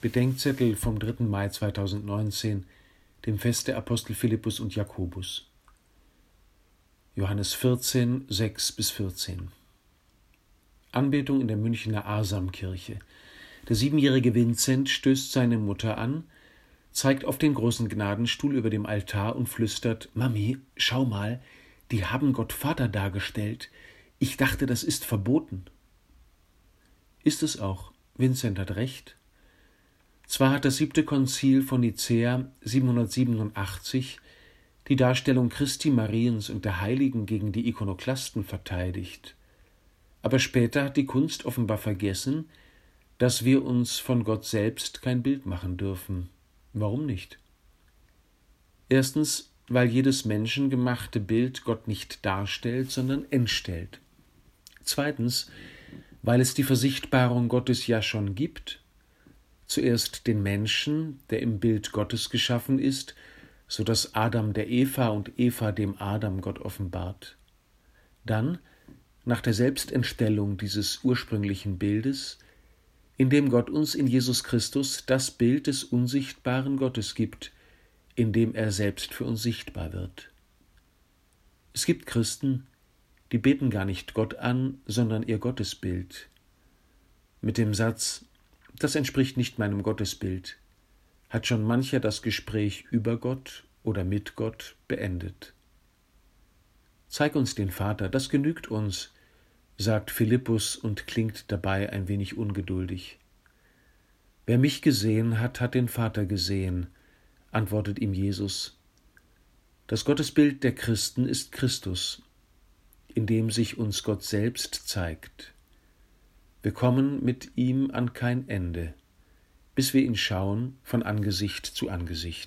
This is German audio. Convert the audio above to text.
Bedenkzettel vom 3. Mai 2019, dem Fest der Apostel Philippus und Jakobus. Johannes 14, 6 bis 14. Anbetung in der Münchner Asamkirche. Der siebenjährige Vincent stößt seine Mutter an, zeigt auf den großen Gnadenstuhl über dem Altar und flüstert: Mami, schau mal, die haben Gott Vater dargestellt. Ich dachte, das ist verboten. Ist es auch. Vincent hat recht. Zwar hat das siebte Konzil von Nicäa 787 die Darstellung Christi Mariens und der Heiligen gegen die Ikonoklasten verteidigt, aber später hat die Kunst offenbar vergessen, dass wir uns von Gott selbst kein Bild machen dürfen. Warum nicht? Erstens, weil jedes menschengemachte Bild Gott nicht darstellt, sondern entstellt. Zweitens, weil es die Versichtbarung Gottes ja schon gibt zuerst den Menschen, der im Bild Gottes geschaffen ist, so dass Adam der Eva und Eva dem Adam Gott offenbart. Dann, nach der Selbstentstellung dieses ursprünglichen Bildes, indem Gott uns in Jesus Christus das Bild des unsichtbaren Gottes gibt, indem er selbst für uns sichtbar wird. Es gibt Christen, die beten gar nicht Gott an, sondern ihr Gottesbild. Mit dem Satz das entspricht nicht meinem Gottesbild. Hat schon mancher das Gespräch über Gott oder mit Gott beendet. Zeig uns den Vater, das genügt uns, sagt Philippus und klingt dabei ein wenig ungeduldig. Wer mich gesehen hat, hat den Vater gesehen, antwortet ihm Jesus. Das Gottesbild der Christen ist Christus, in dem sich uns Gott selbst zeigt. Wir kommen mit ihm an kein Ende, bis wir ihn schauen von Angesicht zu Angesicht.